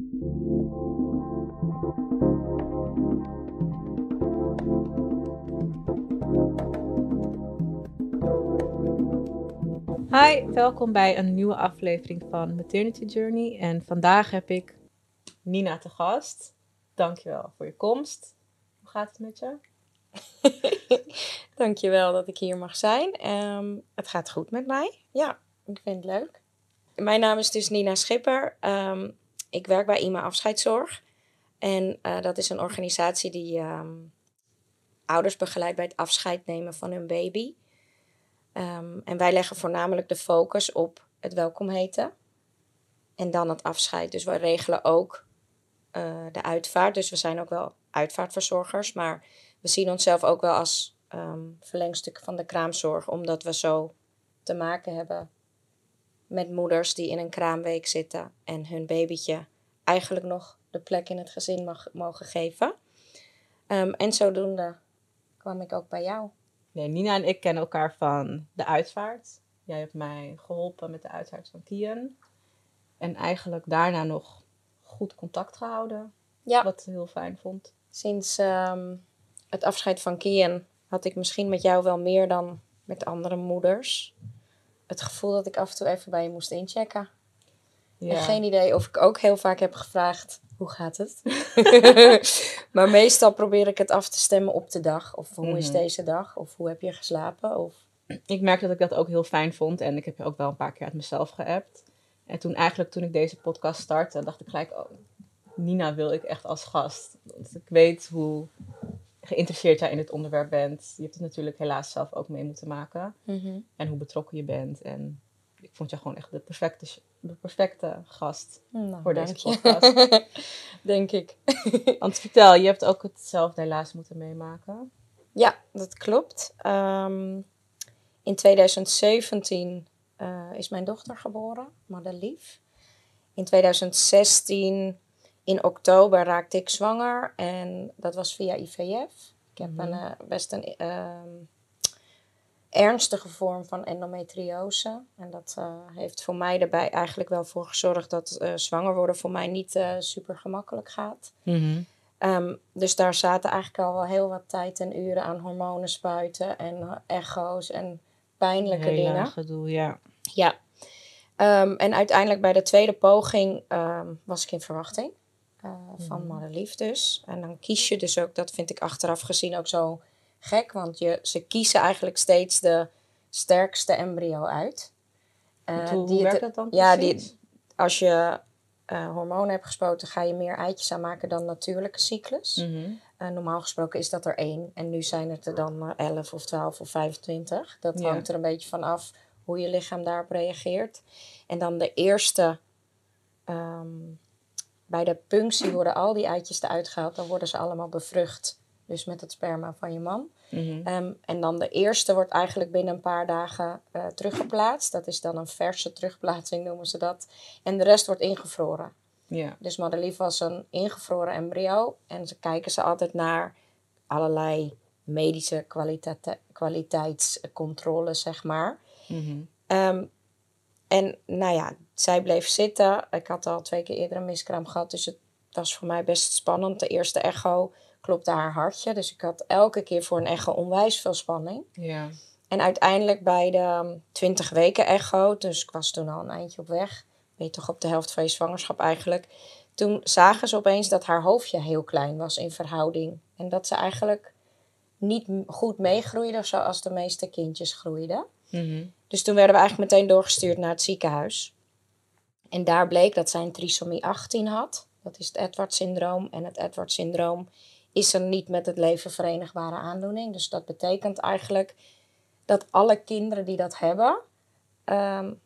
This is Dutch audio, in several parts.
Hi, welkom bij een nieuwe aflevering van Maternity Journey. En vandaag heb ik Nina te gast. Dankjewel voor je komst. Hoe gaat het met je? Dankjewel dat ik hier mag zijn. Ehm, het gaat goed met mij. Ja, ik vind het leuk. Mijn naam is dus Nina Schipper. Ehm, ik werk bij IMA Afscheidszorg. En eh, dat is een organisatie die ehm, ouders begeleidt bij het afscheid nemen van hun baby. Ehm, en wij leggen voornamelijk de focus op het welkom heten. En dan het afscheid. Dus we regelen ook uh, de uitvaart. Dus we zijn ook wel uitvaartverzorgers. Maar we zien onszelf ook wel als um, verlengstuk van de kraamzorg. Omdat we zo te maken hebben met moeders die in een kraamweek zitten. En hun babytje eigenlijk nog de plek in het gezin mag, mogen geven. Um, en zodoende kwam ik ook bij jou. Nee, Nina en ik kennen elkaar van de uitvaart. Jij hebt mij geholpen met de uitvaart van Kian. En eigenlijk daarna nog goed contact gehouden. Ja. Wat ik heel fijn vond. Sinds um, het afscheid van Kian had ik misschien met jou wel meer dan met andere moeders. Het gevoel dat ik af en toe even bij je moest inchecken. Ja. En geen idee of ik ook heel vaak heb gevraagd: hoe gaat het? maar meestal probeer ik het af te stemmen op de dag. Of hoe is mhm. deze dag? Of hoe heb je geslapen? Of... Ik merk dat ik dat ook heel fijn vond. En ik heb je ook wel een paar keer uit mezelf geappt. En toen eigenlijk, toen ik deze podcast startte, dacht ik gelijk... Oh, Nina wil ik echt als gast. Want ik weet hoe geïnteresseerd jij in het onderwerp bent. Je hebt het natuurlijk helaas zelf ook mee moeten maken. Mhm. En hoe betrokken je bent. En ik vond je gewoon echt de perfecte, de perfecte gast nou, voor deze podcast. denk ik. Want vertel, je hebt ook hetzelfde helaas moeten meemaken. Ja, dat klopt. Um, in 2017 uh, eh, is mijn dochter geboren, Madelief. In 2016, in oktober, raakte ik zwanger. En dat was via IVF. Ik heb mm -hmm. een, uh, best een... Uh, ernstige vorm van endometriose. En dat uh, heeft voor mij erbij eigenlijk wel voor gezorgd dat uh, zwanger worden voor mij niet uh, super gemakkelijk gaat. Mm um, dus daar zaten eigenlijk al wel heel wat tijd en uren aan hormonen spuiten en echo's en pijnlijke heel dingen. gedoe, ja. Ja. Um, en uiteindelijk bij de tweede poging um, was ik in verwachting. Van mm Madelief dus. En dan kies je dus ook, dat vind ik achteraf gezien ook zo gek, want je, ze kiezen eigenlijk steeds de sterkste embryo uit. Uh, hoe, die werkt dat dan Ja, die, als je uh, hormonen hebt gespoten, ga je meer eitjes aanmaken dan natuurlijke cyclus. Mm normaal gesproken is dat er één. En nu zijn het er dan 11 of 12 of 25. Dat hangt er een beetje van af hoe je lichaam daarop reageert. En dan de eerste... Um, bij de punctie worden al die eitjes eruit gehaald. Dan worden ze allemaal bevrucht dus met het sperma van je man. Mhm. Ehm, en dan de eerste wordt eigenlijk binnen een paar dagen uh, teruggeplaatst. Dat is dan een verse terugplaatsing, noemen ze dat. En de rest wordt ingevroren. Yeah. Dus Madelief was een ingevroren embryo. En ze kijken ze altijd naar allerlei medische kwaliteitscontroles, zeg maar. Mhm. Ehm, en nou ja, zij bleef zitten. Ik had al twee keer eerder een miskraam gehad. Dus het was voor mij best spannend. De eerste echo klopte haar hartje. Dus ik had elke keer voor een echo onwijs veel spanning. Ja. En uiteindelijk bij de 20 weken echo, dus ik was toen al een eindje op weg, weet je toch op de helft van je zwangerschap eigenlijk. Toen zagen ze opeens dat haar hoofdje heel klein was in verhouding. En dat ze eigenlijk niet goed meegroeide zoals de meeste kindjes groeiden. Mhm. Dus toen werden we eigenlijk meteen doorgestuurd naar het ziekenhuis. En daar bleek dat zij een trisomie 18 had. Dat is het Edwards-syndroom. En het Edwards-syndroom is er niet met het leven verenigbare aandoening. Dus dat betekent eigenlijk dat alle kinderen die dat hebben, um,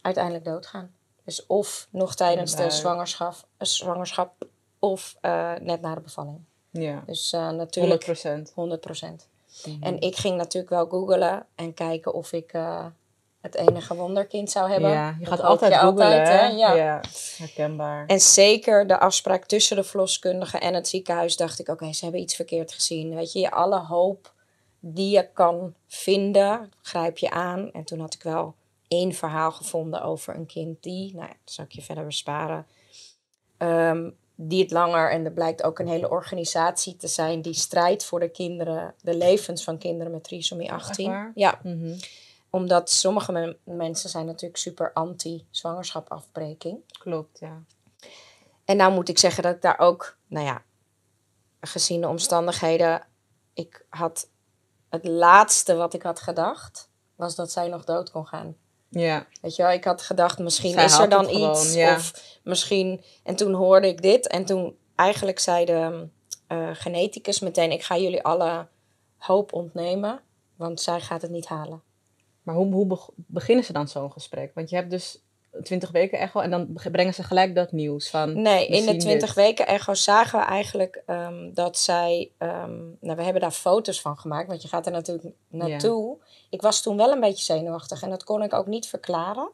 uiteindelijk doodgaan. Dus of nog tijdens de zwangerschap, zwangerschap of uh, net na de bevalling. Ja. Dus uh, natuurlijk 100%. 100%. Mm En ik ging natuurlijk wel googlen en kijken of ik uh, het enige wonderkind zou hebben. Ja, je gaat altijd je googlen, altijd, hè? Ja. ja. herkenbaar. En zeker de afspraak tussen de verloskundige en het ziekenhuis dacht ik, oké, ze hebben iets verkeerd gezien. Weet je, alle hoop die je kan vinden, grijp je aan. En toen had ik wel één verhaal gevonden over een kind die, nou ja, dat zal ik je verder besparen, Ehm, die het langer, en er blijkt ook een hele organisatie te zijn die strijdt voor de kinderen, de levens van kinderen met trisomie 18. Ja. Mm Omdat sommige mensen zijn natuurlijk super anti-zwangerschapafbreking. Klopt, ja. En nou moet ik zeggen dat ik daar ook, nou ja, gezien de omstandigheden, ik had het laatste wat ik had gedacht, was dat zij nog dood kon gaan. Ja. Weet je wel, ik had gedacht, misschien is er dan iets. Of misschien. En toen hoorde ik dit. En toen eigenlijk zei de uh, geneticus meteen: Ik ga jullie alle hoop ontnemen, want zij gaat het niet halen. Maar hoe, hoe beginnen ze dan zo'n gesprek? Want je hebt dus 20 weken echo en dan brengen ze gelijk dat nieuws van. Nee, in de 20 weken echo zagen we eigenlijk um, dat zij. Um, nou, we hebben daar foto's van gemaakt, want je gaat er natuurlijk naartoe. Ik was toen wel een beetje zenuwachtig en dat kon ik ook niet verklaren.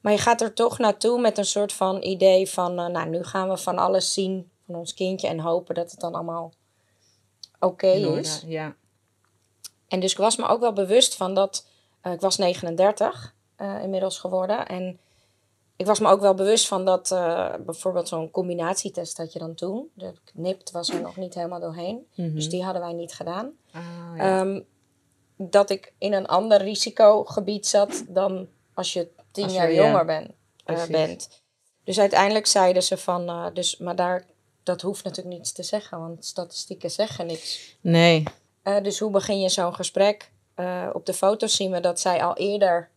Maar je gaat er toch naartoe met een soort van idee van, uh, nou, nu gaan we van alles zien van ons kindje en hopen dat het dan allemaal oké is. Ja. En dus ik was me ook wel bewust van dat, uh, ik was 39 uh, inmiddels geworden. En ik was me ook wel bewust van dat uh, bijvoorbeeld zo'n combinatietest had je dan toen. De NIPT was er nog niet helemaal doorheen. Mhm. Dus die hadden wij niet gedaan. Ah, ja. um, dat ik in een ander risicogebied zat dan als je tien jaar jonger ben, uh, bent. Dus uiteindelijk zeiden ze van, dus, maar daar, dat hoeft natuurlijk niets te zeggen, want statistieken zeggen niks. Nee. dus hoe begin je zo'n gesprek? op de foto's zien we dat zij al eerder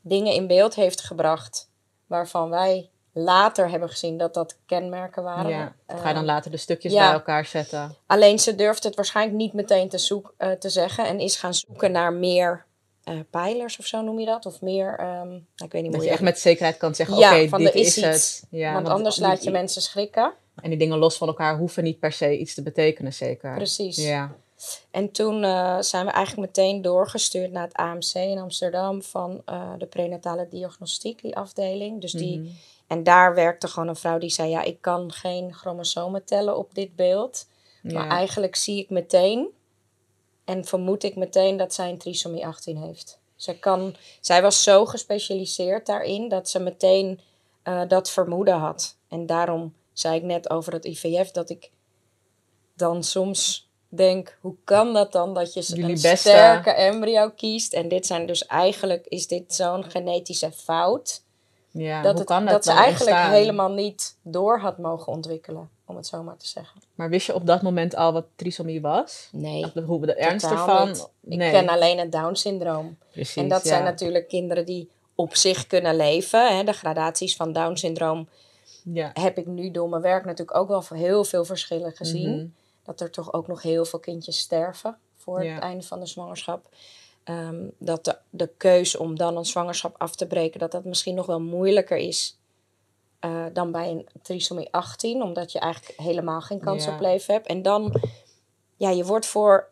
dingen in beeld heeft gebracht waarvan wij later hebben gezien dat dat kenmerken waren. Ja, ga je dan later de stukjes bij elkaar zetten. Alleen ze durft het waarschijnlijk niet meteen te, zoek, uh, te zeggen en is gaan zoeken naar meer uh, pijlers of zo noem je dat. Of meer, um, ik weet niet Dat je echt met zekerheid kan zeggen, ja, oké, dit is, is het. Ja, want, anders laat je mensen schrikken. En die dingen los van elkaar hoeven niet per se iets te betekenen, zeker. Precies. Ja. En toen uh, zijn we eigenlijk meteen doorgestuurd naar het AMC in Amsterdam van uh, de prenatale diagnostiek, die afdeling. Dus die, mhm. En daar werkte gewoon een vrouw die zei: Ja, ik kan geen chromosomen tellen op dit beeld. Maar eigenlijk zie ik meteen en vermoed ik meteen dat zij een trisomie 18 heeft. Zij, kan, zij was zo gespecialiseerd daarin dat ze meteen uh, dat vermoeden had. En daarom zei ik net over het IVF dat ik dan soms denk, hoe kan dat dan dat je Jullie een beste... sterke embryo kiest? En dit zijn dus eigenlijk, is dit zo'n genetische fout. Ja, dat, het, dat, dat ze eigenlijk helemaal niet door had mogen ontwikkelen, om het zo maar te zeggen. Maar wist je op dat moment al wat trisomie was? Nee. Of hoe de ernst ervan? Nee. Ik ken alleen het Down-syndroom. Precies, en dat zijn natuurlijk kinderen die op zich kunnen leven. Hè, de gradaties van Down-syndroom ja. heb ik nu door mijn werk natuurlijk ook wel heel veel verschillen gezien. Mhm dat er toch ook nog heel veel kindjes sterven voor het einde van de zwangerschap. Ehm, dat de, de keus om dan een zwangerschap af te breken, dat dat misschien nog wel moeilijker is uh, dan bij een trisomie 18, omdat je eigenlijk helemaal geen kans op leven hebt. En dan, ja, je wordt voor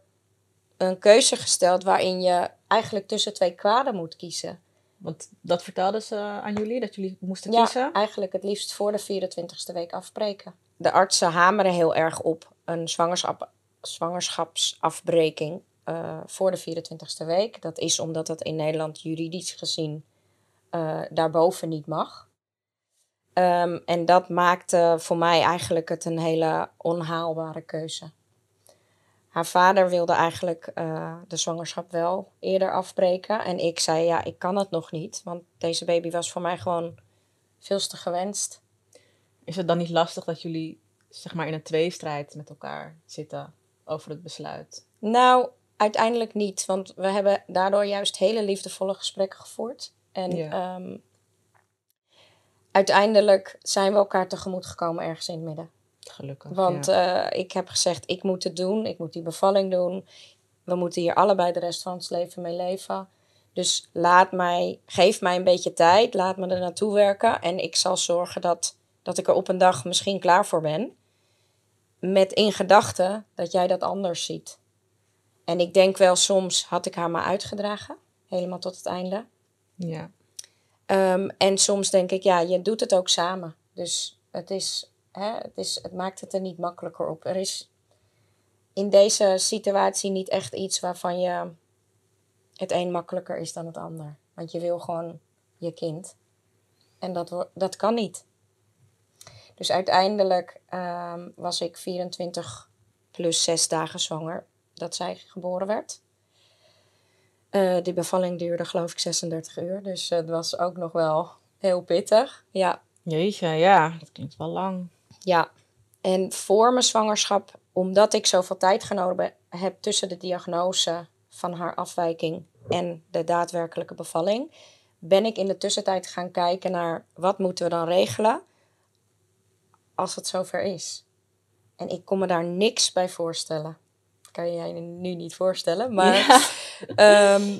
een keuze gesteld waarin je eigenlijk tussen twee kwaden moet kiezen. Want dat vertelden ze aan jullie, dat jullie moesten ja, kiezen? eigenlijk het liefst voor de 24ste week afbreken. De artsen hameren heel erg op een zwangerschap, zwangerschapsafbreking uh, voor de 24ste week. Dat is omdat dat in Nederland juridisch gezien uh, daarboven niet mag. Um, en dat maakte voor mij eigenlijk het een hele onhaalbare keuze. Haar vader wilde eigenlijk uh, de zwangerschap wel eerder afbreken. En ik zei, ja, ik kan het nog niet. Want deze baby was voor mij gewoon veel te gewenst. Is het dan niet lastig dat jullie zeg maar in een tweestrijd met elkaar zitten over het besluit? Nou, uiteindelijk niet. Want we hebben daardoor juist hele liefdevolle gesprekken gevoerd. En ehm, uiteindelijk zijn we elkaar tegemoet gekomen ergens in het midden. Gelukkig. Want eh, ik heb gezegd, ik moet het doen. Ik moet die bevalling doen. We moeten hier allebei de rest van ons leven mee leven. Dus laat mij, geef mij een beetje tijd. Laat me er naartoe werken. En ik zal zorgen dat, dat ik er op een dag misschien klaar voor ben met in gedachten dat jij dat anders ziet. En ik denk wel, soms had ik haar maar uitgedragen, helemaal tot het einde. Ja. Um, en soms denk ik, ja, je doet het ook samen. Dus het, is, hè, het, is, het maakt het er niet makkelijker op. Er is in deze situatie niet echt iets waarvan je het een makkelijker is dan het ander. Want je wil gewoon je kind. En dat, dat kan niet. Dus uiteindelijk ehm, was ik 24 plus 6 dagen zwanger dat zij geboren werd. Uh, die bevalling duurde geloof ik 36 uur. Dus het was ook nog wel heel pittig. Ja. Jeetje, ja. Dat klinkt wel lang. Ja. En voor mijn zwangerschap, omdat ik zoveel tijd genomen heb tussen de diagnose van haar afwijking en de daadwerkelijke bevalling, ben ik in de tussentijd gaan kijken naar wat moeten we dan regelen als het zover is. En ik kon me daar niks bij voorstellen. Kan je jij nu niet voorstellen, maar ehm,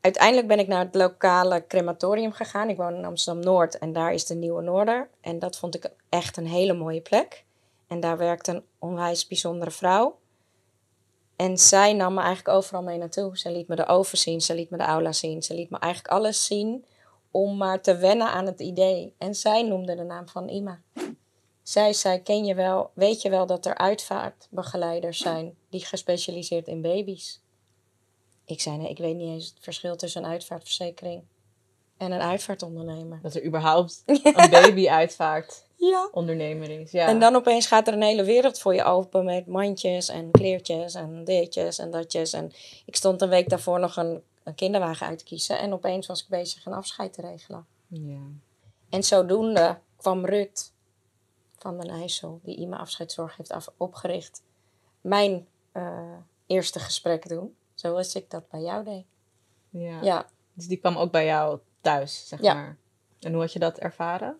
uiteindelijk ben ik naar het lokale crematorium gegaan. Ik woon in Amsterdam Noord en daar is de Nieuwe Noorder. En dat vond ik echt een hele mooie plek. En daar werkte een onwijs bijzondere vrouw. En zij nam me eigenlijk overal mee naartoe. Ze liet me de oven zien, ze liet me de aula zien, ze liet me eigenlijk alles zien om maar te wennen aan het idee. En zij noemde de naam van Ima. Zij zei, ken je wel, weet je wel dat er uitvaartbegeleiders zijn die gespecialiseerd in baby's? Ik zei, nee, ik weet niet eens het verschil tussen een uitvaartverzekering en een uitvaartondernemer. Dat er überhaupt een baby-uitvaart ja. ondernemer is. Ja. En dan opeens gaat er een hele wereld voor je open met mandjes en kleertjes en ditjes en datjes. En ik stond een week daarvoor nog een, een kinderwagen uit te kiezen en opeens was ik bezig een afscheid te regelen. Ja. En zodoende kwam Rut van den IJssel, die IMA Afscheidszorg heeft af, opgericht, mijn uh, eerste gesprek doen. Zoals ik dat bij jou deed. Ja. ja. Dus die kwam ook bij jou thuis, zeg ja. maar. En hoe had je dat ervaren?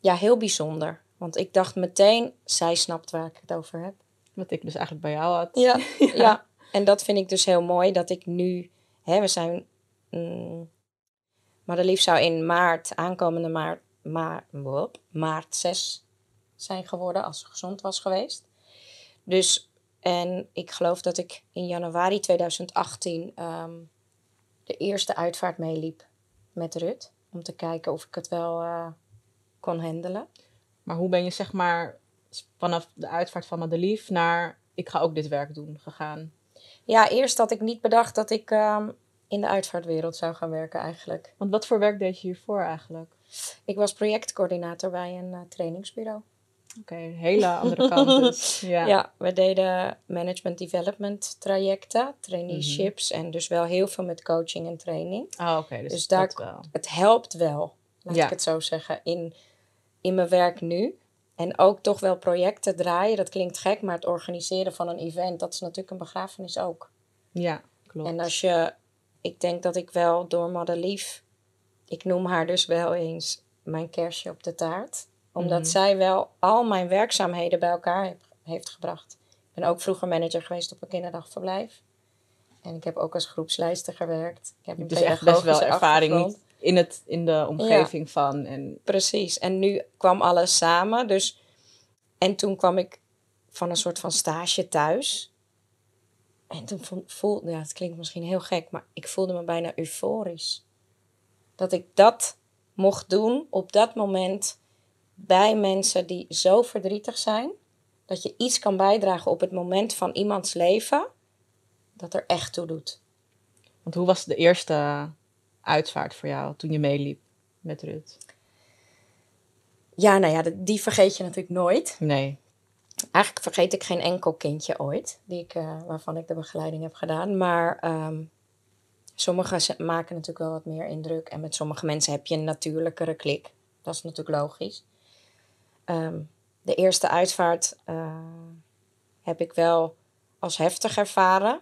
Ja, heel bijzonder. Want ik dacht meteen, zij snapt waar ik het over heb. Wat ik dus eigenlijk bij jou had. Ja, ja. en dat vind ik dus heel mooi dat ik nu, hè, we zijn, mm, maar de lief zou in maart, aankomende maart, maart, maart 6 zijn geworden als ze gezond was geweest. Dus, en ik geloof dat ik in januari 2018 ehm, de eerste uitvaart meeliep met Rut. Om te kijken of ik het wel uh, kon handelen. Maar hoe ben je zeg maar vanaf de uitvaart van Madelief naar ik ga ook dit werk doen gegaan? Ja, eerst had ik niet bedacht dat ik um, in de uitvaartwereld zou gaan werken eigenlijk. Want wat voor werk deed je hiervoor eigenlijk? Ik was projectcoördinator bij een uh, trainingsbureau. Oké, hele andere kant dus. Ja. ja, we deden management development trajecten, traineeships en dus wel heel veel met coaching en training. Ah, oké. dus, dus daar, wel. het helpt wel, laat ik het zo zeggen, in, in mijn werk nu. En ook toch wel projecten draaien, dat klinkt gek, maar het organiseren van een event, dat is natuurlijk een begrafenis ook. Ja, klopt. En als je, ik denk dat ik wel door Madelief, ik noem haar dus wel eens mijn kerstje op de taart omdat mhm. zij wel al mijn werkzaamheden bij elkaar heeft gebracht. Ik ben ook vroeger manager geweest op een kinderdagverblijf. En ik heb ook als groepsleider gewerkt. Ik heb een dus echt best wel ervaring in, het, in de omgeving van. En... Precies. En nu kwam alles samen. Dus... En toen kwam ik van een soort van stage thuis. En toen voelde, ja, het klinkt misschien heel gek, maar ik voelde me bijna euforisch. Dat ik dat mocht doen op dat moment bij mensen die zo verdrietig zijn, dat je iets kan bijdragen op het moment van iemands leven, dat er echt toe doet. Want hoe was de eerste uitvaart voor jou toen je meeliep met Ruud? Ja, nou ja, die vergeet je natuurlijk nooit. Nee. Eigenlijk vergeet ik geen enkel kindje ooit, die ik, uh, waarvan ik de begeleiding heb gedaan. Maar um, sommige maken natuurlijk wel wat meer indruk. En met sommige mensen heb je een natuurlijkere klik. Dat is natuurlijk logisch. Ehm, de eerste uitvaart uh, heb ik wel als heftig ervaren.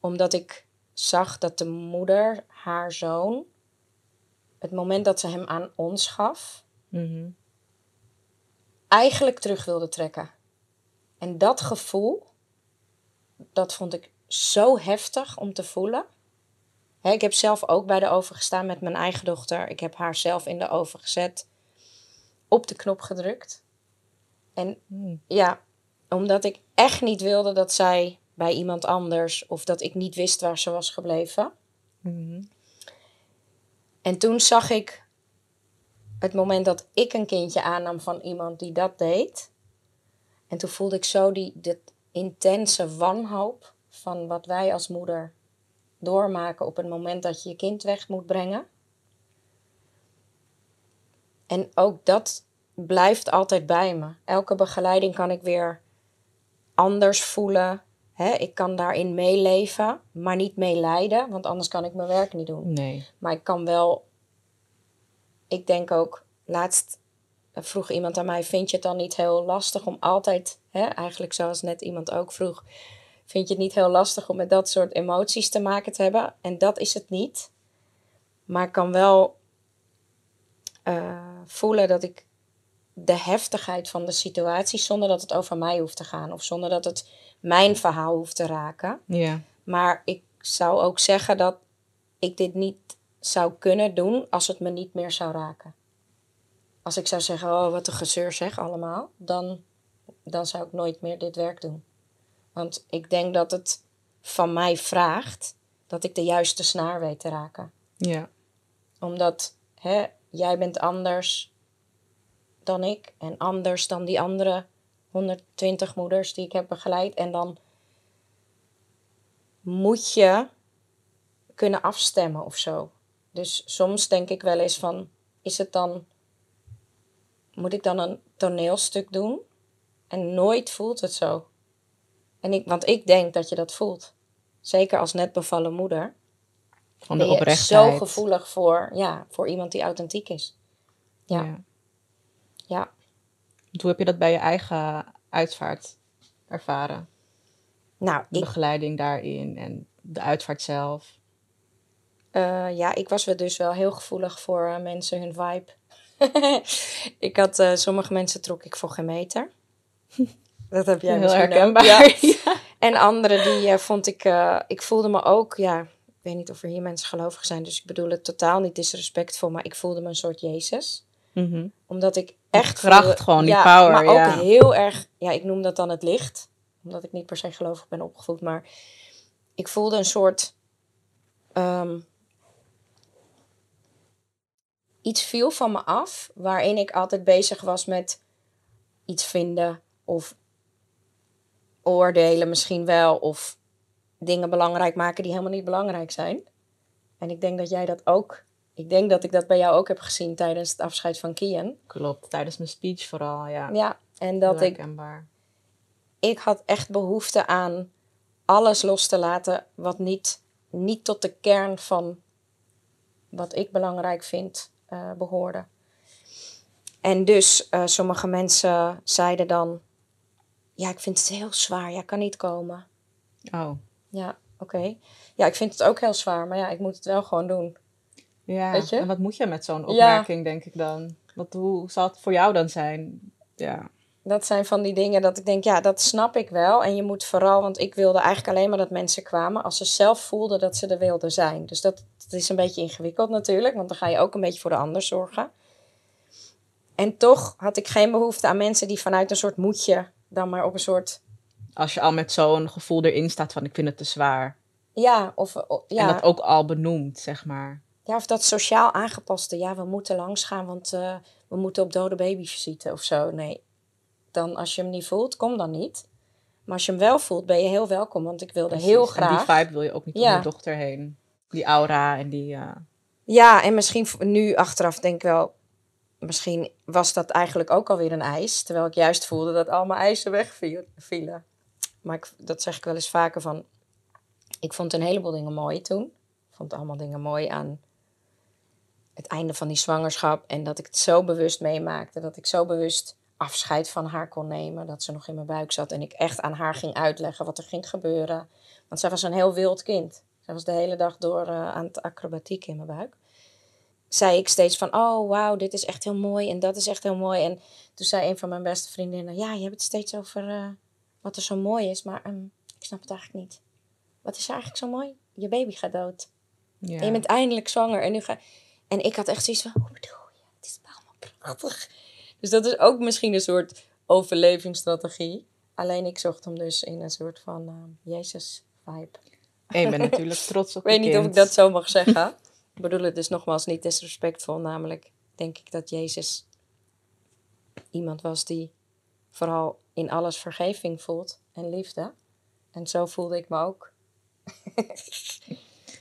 Omdat ik zag dat de moeder haar zoon, het moment dat ze hem aan ons gaf, mhm. eigenlijk terug wilde trekken. En dat gevoel, dat vond ik zo heftig om te voelen. ik heb zelf ook bij de oven gestaan met mijn eigen dochter. Ik heb haar zelf in de oven gezet op de knop gedrukt. En hmm. ja, omdat ik echt niet wilde dat zij bij iemand anders of dat ik niet wist waar ze was gebleven. Hmm. En toen zag ik het moment dat ik een kindje aannam van iemand die dat deed. En toen voelde ik zo die intense wanhoop van wat wij als moeder doormaken op het moment dat je je kind weg moet brengen. En ook dat blijft altijd bij me. Elke begeleiding kan ik weer anders voelen. Ik kan daarin meeleven, maar niet meeleiden, want anders kan ik mijn werk niet doen. Nee. Maar ik kan wel. Ik denk ook, laatst vroeg iemand aan mij: Vind je het dan niet heel lastig om altijd, eigenlijk zoals net iemand ook vroeg, vind je het niet heel lastig om met dat soort emoties te maken te hebben? En dat is het niet. Maar ik kan wel uh, voelen dat ik de heftigheid van de situatie, zonder dat het over mij hoeft te gaan of zonder dat het mijn verhaal hoeft te raken. Ja. Maar ik zou ook zeggen dat ik dit niet zou kunnen doen als het me niet meer zou raken. Als ik zou zeggen, oh wat een gezeur zeg allemaal, dan, dan zou ik nooit meer dit werk doen. Want ik denk dat het van mij vraagt dat ik de juiste snaar weet te raken. Ja. Omdat hè, jij bent anders dan ik en anders dan die andere 120 moeders die ik heb begeleid. En dan moet je kunnen afstemmen of zo. Dus soms denk ik wel eens van, is het dan, moet ik dan een toneelstuk doen? En nooit voelt het zo. En ik, want ik denk dat je dat voelt. Zeker als net bevallen moeder. Van de oprechtheid. zo gevoelig voor, ja, voor iemand die authentiek is. Ja. Ja. Hoe heb je dat bij je eigen uitvaart ervaren? Nou, De ik, begeleiding daarin en de uitvaart zelf. eh, ja, ik was wel dus wel heel gevoelig voor eh, mensen hun vibe. ik had, eh, sommige mensen trok ik voor geen meter. Dat heb jij Heel herkenbaar. Ja. Ja. En andere die vond ik, ik voelde me ook, ja, ik weet niet of er hier mensen gelovig zijn, dus ik bedoel het totaal niet disrespectvol, maar ik voelde me een soort Jezus. Mhm. Omdat ik echt kracht voelde- gewoon, die ja, power, Maar ook ja. heel erg, ja, ik noem dat dan het licht. Omdat ik niet per se gelovig ben opgevoed, maar ik voelde een soort. ehm, iets viel van me af, waarin ik altijd bezig was met iets vinden of oordelen misschien wel, of dingen belangrijk maken die helemaal niet belangrijk zijn. En ik denk dat jij dat ook. Ik denk dat ik dat bij jou ook heb gezien tijdens het afscheid van Kian. Klopt, tijdens mijn speech vooral, ja. Ja, en dat ik, ik had echt behoefte aan alles los te laten wat niet, niet tot de kern van wat ik belangrijk vind eh, behoorde. En dus eh, sommige mensen zeiden dan, ja, ik vind het heel zwaar, jij kan niet komen. Oh, Ja, oké. Ja, ik vind het ook heel zwaar, maar ja, ik moet het wel gewoon doen. ja. Weet je? En wat moet je met zo'n Ja. opmerking, denk ik dan? Wat, hoe zal het voor jou dan zijn? Ja. Dat zijn van die dingen dat ik denk, ja, dat snap ik wel. En je moet vooral, want ik wilde eigenlijk alleen maar dat mensen kwamen als ze zelf voelden dat ze er wilden zijn. Dus dat, dat is een beetje ingewikkeld natuurlijk, want dan ga je ook een beetje voor de ander zorgen. En toch had ik geen behoefte aan mensen die vanuit een soort moedje dan maar op een soort, Als je al met zo'n gevoel erin staat van ik vind het te zwaar. ja, of, ja, En dat ook al benoemt, zeg maar. ja, of dat sociaal aangepaste, ja, we moeten langs gaan, want eh, we moeten op dode babyvisite of zo. Nee, dan als je hem niet voelt, kom dan niet. Maar als je hem wel voelt, ben je heel welkom, want ik wilde heel Precies. En graag. die vibe wil je ook niet om Ja. je dochter heen. Die aura en die... eh, Ja, en misschien nu achteraf denk ik wel, misschien was dat eigenlijk ook alweer een ijs. Terwijl ik juist voelde dat al mijn eisen wegvielen. Maar ik, dat zeg ik wel eens vaker van, ik vond een heleboel dingen mooi toen. Ik vond allemaal dingen mooi aan het einde van die zwangerschap. En dat ik het zo bewust meemaakte. Dat ik zo bewust afscheid van haar kon nemen. Dat ze nog in mijn buik zat. En ik echt aan haar ging uitleggen wat er ging gebeuren. Want zij was een heel wild kind. Zij was de hele dag door eh, aan het acrobatiek in mijn buik. Zei ik steeds van, oh wauw, dit is echt heel mooi en dat is echt heel mooi. En toen zei een van mijn beste vriendinnen, ja, je hebt het steeds over eh, wat er zo mooi is. Maar ehm, ik snap het eigenlijk niet. Wat is er eigenlijk zo mooi? Je baby gaat dood. ja. En je bent eindelijk zwanger. En, nu ga... en ik had echt zoiets van, hoe bedoel je? Het is allemaal prachtig. Dus dat is ook misschien een soort overlevingsstrategie. Alleen ik zocht hem dus in een soort van eh, Jezus-vibe. En je bent natuurlijk trots op Ik weet niet of ik dat zo mag zeggen. ik bedoel het dus nogmaals niet disrespectvol. Namelijk denk ik dat Jezus iemand was die vooral in alles vergeving voelt en liefde. En zo voelde ik me ook.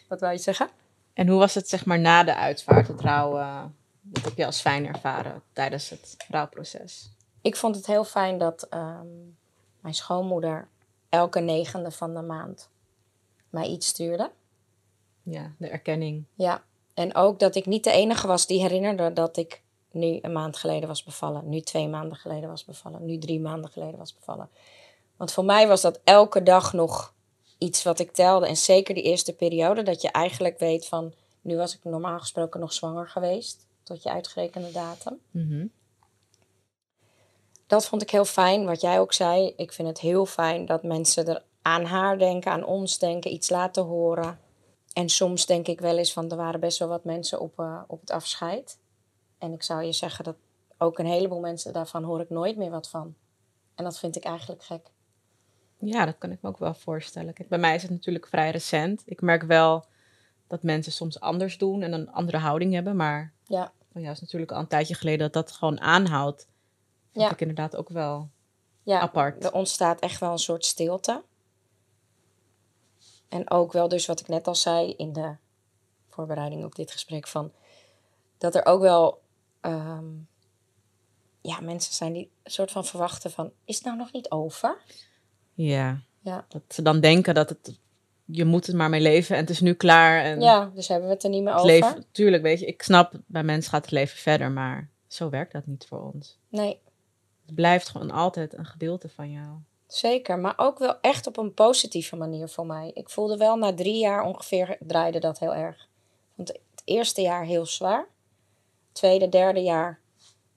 Wat wou je zeggen? En hoe was het zeg maar na de uitvaart, het rouwen? Wat heb je als fijn ervaren tijdens het rouwproces? Ik vond het heel fijn dat ehm, mijn schoonmoeder elke negende van de maand mij iets stuurde. Ja, de erkenning. Ja, en ook dat ik niet de enige was die herinnerde dat ik nu een maand geleden was bevallen, nu twee maanden geleden was bevallen, nu drie maanden geleden was bevallen. Want voor mij was dat elke dag nog iets wat ik telde. En zeker die eerste periode, dat je eigenlijk weet van, nu was ik normaal gesproken nog zwanger geweest, tot je uitgerekende datum. Mhm. Dat vond ik heel fijn, wat jij ook zei. Ik vind het heel fijn dat mensen er aan haar denken, aan ons denken, iets laten horen. En soms denk ik wel eens van, er waren best wel wat mensen op, uh, op het afscheid. En ik zou je zeggen dat ook een heleboel mensen daarvan hoor ik nooit meer wat van. En dat vind ik eigenlijk gek. Ja, dat kan ik me ook wel voorstellen. Kijk, bij mij is het natuurlijk vrij recent. Ik merk wel dat mensen soms anders doen en een andere houding hebben. Maar ja, jou is natuurlijk al een tijdje geleden dat dat gewoon aanhoudt. Vind Ja. ik inderdaad ook wel ja apart. er ontstaat echt wel een soort stilte. En ook wel dus wat ik net al zei in de voorbereiding op dit gesprek van... Dat er ook wel ehm, ja, mensen zijn die soort van verwachten van... Is het nou nog niet over? Ja. Ja. Dat ze dan denken dat het, je moet het maar mee leven en het is nu klaar. En Ja, dus hebben we het er niet meer over? leven, tuurlijk, weet je, ik snap, bij mensen gaat het leven verder, maar zo werkt dat niet voor ons. Nee, Het blijft gewoon altijd een gedeelte van jou. zeker. Maar ook wel echt op een positieve manier voor mij. Ik voelde wel na drie jaar ongeveer draaide dat heel erg. Vond het eerste jaar heel zwaar. Tweede, derde jaar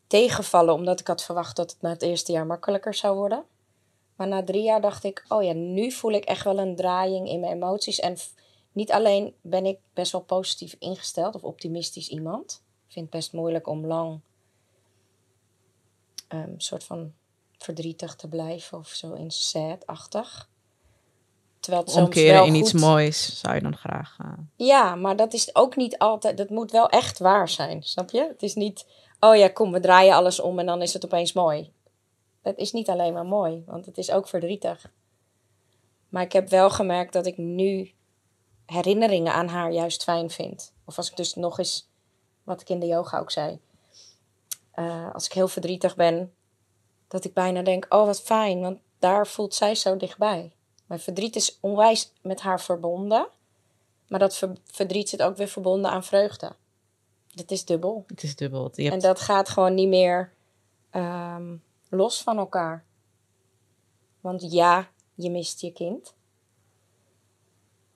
tegenvallen, omdat ik had verwacht dat het na het eerste jaar makkelijker zou worden. Maar na drie jaar dacht ik, oh ja, nu voel ik echt wel een draaiing in mijn emoties. En niet alleen ben ik best wel positief ingesteld of optimistisch iemand. Ik vind het best moeilijk om lang een soort van verdrietig te blijven of zo in sad-achtig. Terwijl het soms Omkeren wel in iets goed- moois zou je dan graag. eh, ja, maar dat is ook niet altijd. Dat moet wel echt waar zijn, snap je? Het is niet. Oh ja, kom, we draaien alles om en dan is het opeens mooi. Het is niet alleen maar mooi, want het is ook verdrietig. Maar ik heb wel gemerkt dat ik nu herinneringen aan haar juist fijn vind. Of als ik dus nog eens, wat ik in de yoga ook zei. eh, als ik heel verdrietig ben, dat ik bijna denk: oh wat fijn, want daar voelt zij zo dichtbij. Mijn verdriet is onwijs met haar verbonden. Maar dat ver- verdriet zit ook weer verbonden aan vreugde. Dat is dubbel. het is dubbel. Hebt, En dat gaat gewoon niet meer ehm, los van elkaar. Want ja, je mist je kind.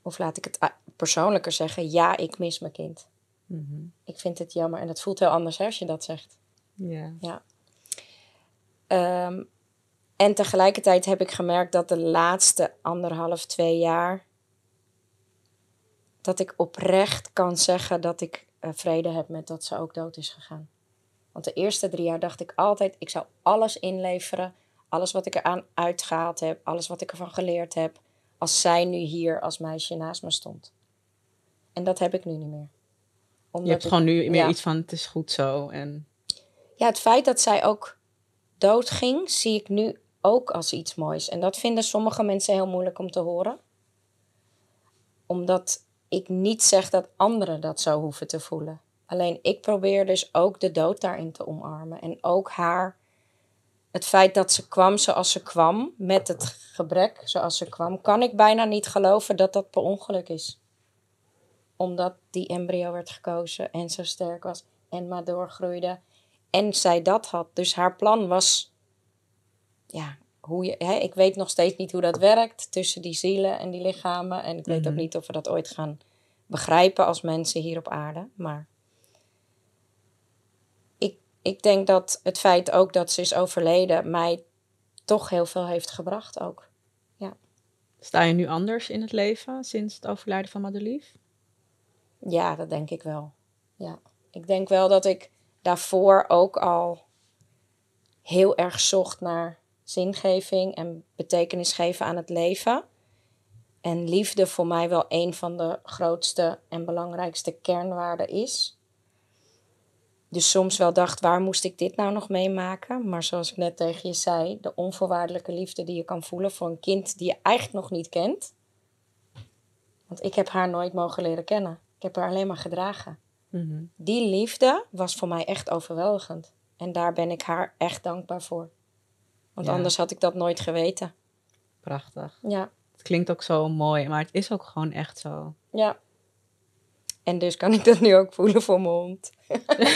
Of laat ik het persoonlijker zeggen, ja, ik mis mijn kind. Mhm. Ik vind het jammer en dat voelt heel anders hè, als je dat zegt. Ja. Ehm, en tegelijkertijd heb ik gemerkt dat de laatste anderhalf, twee jaar. dat ik oprecht kan zeggen dat ik eh, vrede heb met dat ze ook dood is gegaan. Want de eerste drie jaar dacht ik altijd: ik zou alles inleveren. Alles wat ik eraan uitgehaald heb, alles wat ik ervan geleerd heb. als zij nu hier als meisje naast me stond. En dat heb ik nu niet meer. Omdat Je hebt ik- gewoon nu meer ja. iets van het is goed zo. En Ja, het feit dat zij ook doodging, zie ik nu ook als iets moois. En dat vinden sommige mensen heel moeilijk om te horen. Omdat ik niet zeg dat anderen dat zo hoeven te voelen. Alleen ik probeer dus ook de dood daarin te omarmen. En ook haar, het feit dat ze kwam zoals ze kwam, met het gebrek zoals ze kwam, kan ik bijna niet geloven dat dat per ongeluk is. Omdat die embryo werd gekozen en zo sterk was en maar doorgroeide. En zij dat had. Dus haar plan was. Ja, hoe je. Hè, ik weet nog steeds niet hoe dat werkt tussen die zielen en die lichamen. En ik weet ook Mhm. niet of we dat ooit gaan begrijpen als mensen hier op aarde. Maar. Ik, ik denk dat het feit ook dat ze is overleden. mij toch heel veel heeft gebracht ook. sta je nu anders in het leven sinds het overlijden van Madelief? Ja, dat denk ik wel. Ja. Ik denk wel dat ik daarvoor ook al heel erg zocht naar zingeving en betekenis geven aan het leven. En liefde voor mij wel een van de grootste en belangrijkste kernwaarden is. Dus soms wel dacht, waar moest ik dit nou nog meemaken? Maar zoals ik net tegen je zei, de onvoorwaardelijke liefde die je kan voelen voor een kind die je eigenlijk nog niet kent. Want ik heb haar nooit mogen leren kennen. Ik heb haar alleen maar gedragen. Mhm. Die liefde was voor mij echt overweldigend. En daar ben ik haar echt dankbaar voor. Want anders had ik dat nooit geweten. Prachtig. Ja. Het klinkt ook zo mooi, maar het is ook gewoon echt zo. Ja. En dus kan ik dat nu ook voelen voor mijn hond.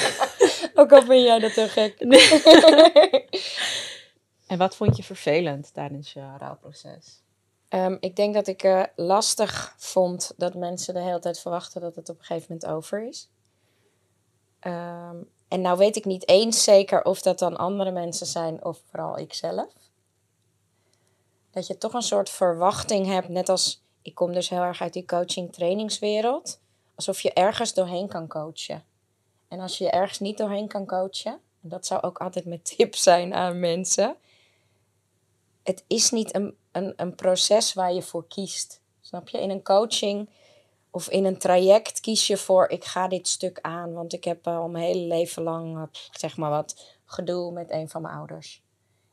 ook al vind jij dat heel gek. en wat vond je vervelend tijdens je rouwproces? Um, ik denk dat ik uh, lastig vond dat mensen de hele tijd verwachten dat het op een gegeven moment over is. Um, en nou weet ik niet eens zeker of dat dan andere mensen zijn of vooral ikzelf. Dat je toch een soort verwachting hebt, net als ik kom dus heel erg uit die coaching-trainingswereld, alsof je ergens doorheen kan coachen. En als je ergens niet doorheen kan coachen, en dat zou ook altijd mijn tip zijn aan mensen, het is niet een, een, een proces waar je voor kiest. Snap je? In een coaching of in een traject kies je voor, ik ga dit stuk aan, want ik heb al mijn hele leven lang, eh, zeg maar wat, gedoe met een van mijn ouders.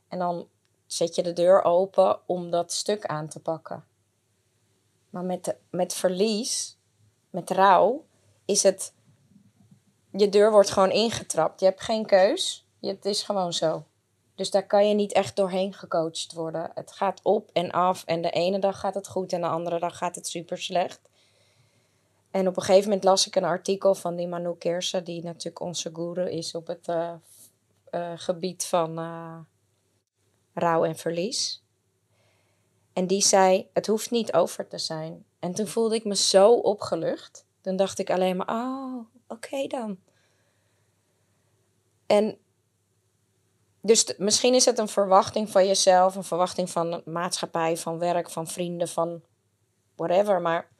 En dan zet je de deur open om dat stuk aan te pakken. Maar met, met verlies, met rouw, is het, je deur wordt gewoon ingetrapt. Je hebt geen keus, het is gewoon zo. Dus daar kan je niet echt doorheen gecoacht worden. Het gaat op en af en de ene dag gaat het goed en de andere dag gaat het super slecht. En op een gegeven moment las ik een artikel van die Manu Kersen, die natuurlijk onze guru is op het uh, uh, gebied van uh, rouw en verlies. En die zei: Het hoeft niet over te zijn. En toen voelde ik me zo opgelucht. Dan dacht ik alleen maar: Oh, oké dan. En dus misschien is het een verwachting van jezelf, een verwachting van maatschappij, van werk, van vrienden, van whatever. Maar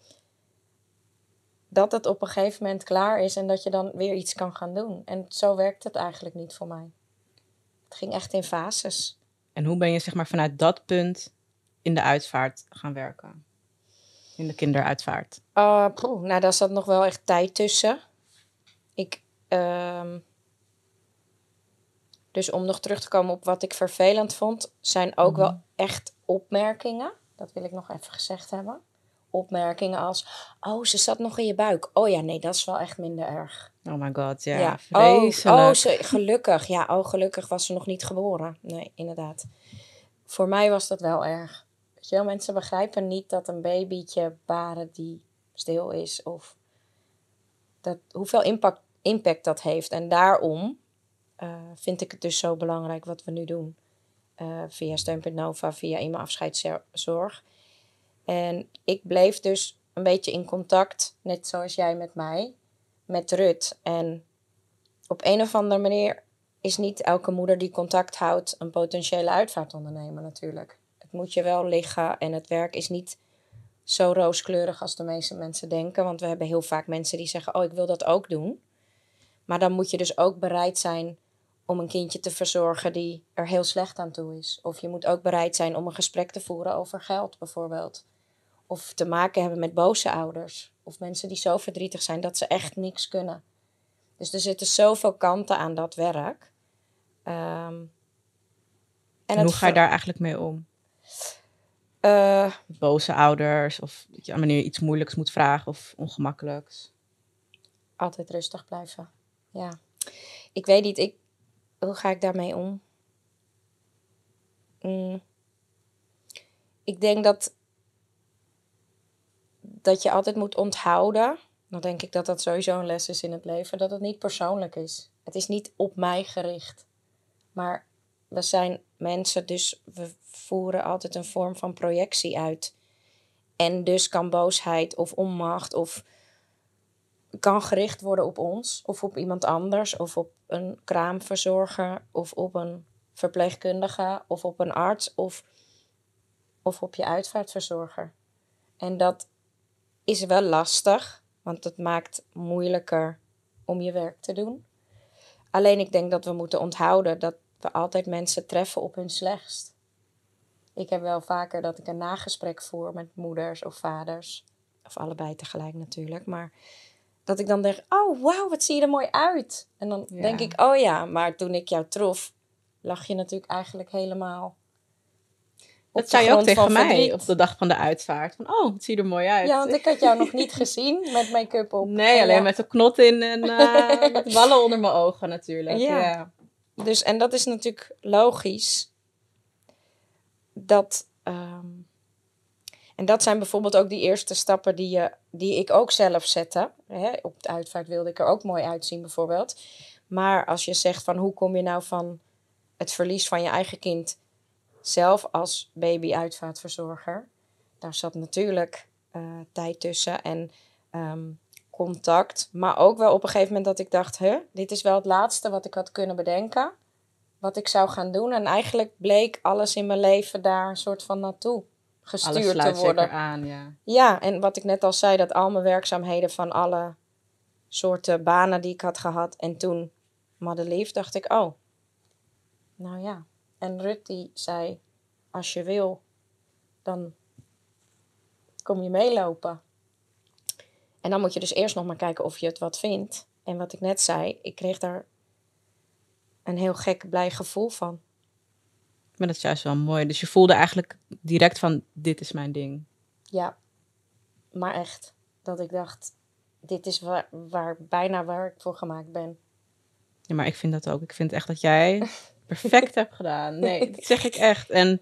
dat het op een gegeven moment klaar is en dat je dan weer iets kan gaan doen. En zo werkt het eigenlijk niet voor mij. Het ging echt in fases. En hoe ben je zeg maar vanuit dat punt in de uitvaart gaan werken? In de kinderuitvaart? Uh, nou, daar zat nog wel echt tijd tussen. Ik, uh, dus om nog terug te komen op wat ik vervelend vond, zijn ook wel mhm. echt opmerkingen. Dat wil ik nog even gezegd hebben opmerkingen als: Oh, ze zat nog in je buik. Oh ja, nee, dat is wel echt minder erg. Oh my god, ja. ja. Oh, oh ze, gelukkig. Ja, oh, gelukkig was ze nog niet geboren. Nee, inderdaad. Voor mij was dat wel erg. Wel, mensen begrijpen niet dat een babytje baren die stil is. Of dat, hoeveel impact, impact dat heeft. En daarom uh, vind ik het dus zo belangrijk wat we nu doen. Uh, via Steun.nova, via Ima Afscheidszorg en ik bleef dus een beetje in contact, net zoals jij met mij, met Rut. En op een of andere manier is niet elke moeder die contact houdt een potentiële uitvaartondernemer natuurlijk. Het moet je wel liggen en het werk is niet zo rooskleurig als de meeste mensen denken. Want we hebben heel vaak mensen die zeggen: Oh, ik wil dat ook doen. Maar dan moet je dus ook bereid zijn om een kindje te verzorgen die er heel slecht aan toe is. Of je moet ook bereid zijn om een gesprek te voeren over geld, bijvoorbeeld of te maken hebben met boze ouders. Of mensen die zo verdrietig zijn dat ze echt niks kunnen. Dus er zitten zoveel kanten aan dat werk. Ehm, en, hoe ga je daar eigenlijk mee om? Uh, boze ouders of dat je wanneer je iets moeilijks moet vragen of ongemakkelijks. Altijd rustig blijven. Ja. Ik weet niet, ik, hoe ga ik daarmee om? Mm. Ik denk dat dat je altijd moet onthouden. Dan denk ik dat dat sowieso een les is in het leven. Dat het niet persoonlijk is. Het is niet op mij gericht. Maar we zijn mensen, dus we voeren altijd een vorm van projectie uit. En dus kan boosheid of onmacht of kan gericht worden op ons of op iemand anders of op een kraamverzorger of op een verpleegkundige of op een arts of, of op je uitvaartverzorger. En dat is wel lastig, want het maakt moeilijker om je werk te doen. Alleen ik denk dat we moeten onthouden dat we altijd mensen treffen op hun slechtst. Ik heb wel vaker dat ik een nagesprek voer met moeders of vaders, of allebei tegelijk natuurlijk, maar dat ik dan denk: Oh, wauw, wat zie je er mooi uit. En dan denk ik: Oh ja, maar toen ik jou trof, lag je natuurlijk eigenlijk helemaal Dat zei je ook tegen mij verdriet. op de dag van de uitvaart. Van, oh, het ziet er mooi uit. Ja, want ik had jou nog niet gezien met make-up op. Nee, En alleen ja, met een knot in en eh, met wallen onder mijn ogen natuurlijk. Ja. Ja. Dus, en dat is natuurlijk logisch. Dat, ehm, en dat zijn bijvoorbeeld ook die eerste stappen die, je, die ik ook zelf zette. Hè? Op de uitvaart wilde ik er ook mooi uitzien bijvoorbeeld. Maar als je zegt van hoe kom je nou van het verlies van je eigen kind zelf als baby-uitvaartverzorger. Daar zat natuurlijk eh, tijd tussen en ehm, contact. Maar ook wel op een gegeven moment dat ik dacht, huh, dit is wel het laatste wat ik had kunnen bedenken. Wat ik zou gaan doen. En eigenlijk bleek alles in mijn leven daar een soort van naartoe gestuurd te worden. aan, ja. Ja, en wat ik net al zei, dat al mijn werkzaamheden van alle soorten banen die ik had gehad. En toen Madelief, dacht ik, oh, nou ja. En Rut die zei, als je wil, dan kom je meelopen. En dan moet je dus eerst nog maar kijken of je het wat vindt. En wat ik net zei, ik kreeg daar een heel gek blij gevoel van. Maar dat is juist wel mooi. Dus je voelde eigenlijk direct van, dit is mijn ding. Ja, maar echt. Dat ik dacht, dit is waar, waar, bijna waar ik voor gemaakt ben. Ja, maar ik vind dat ook. Ik vind echt dat jij perfect hebt gedaan. Nee, dat zeg ik echt. En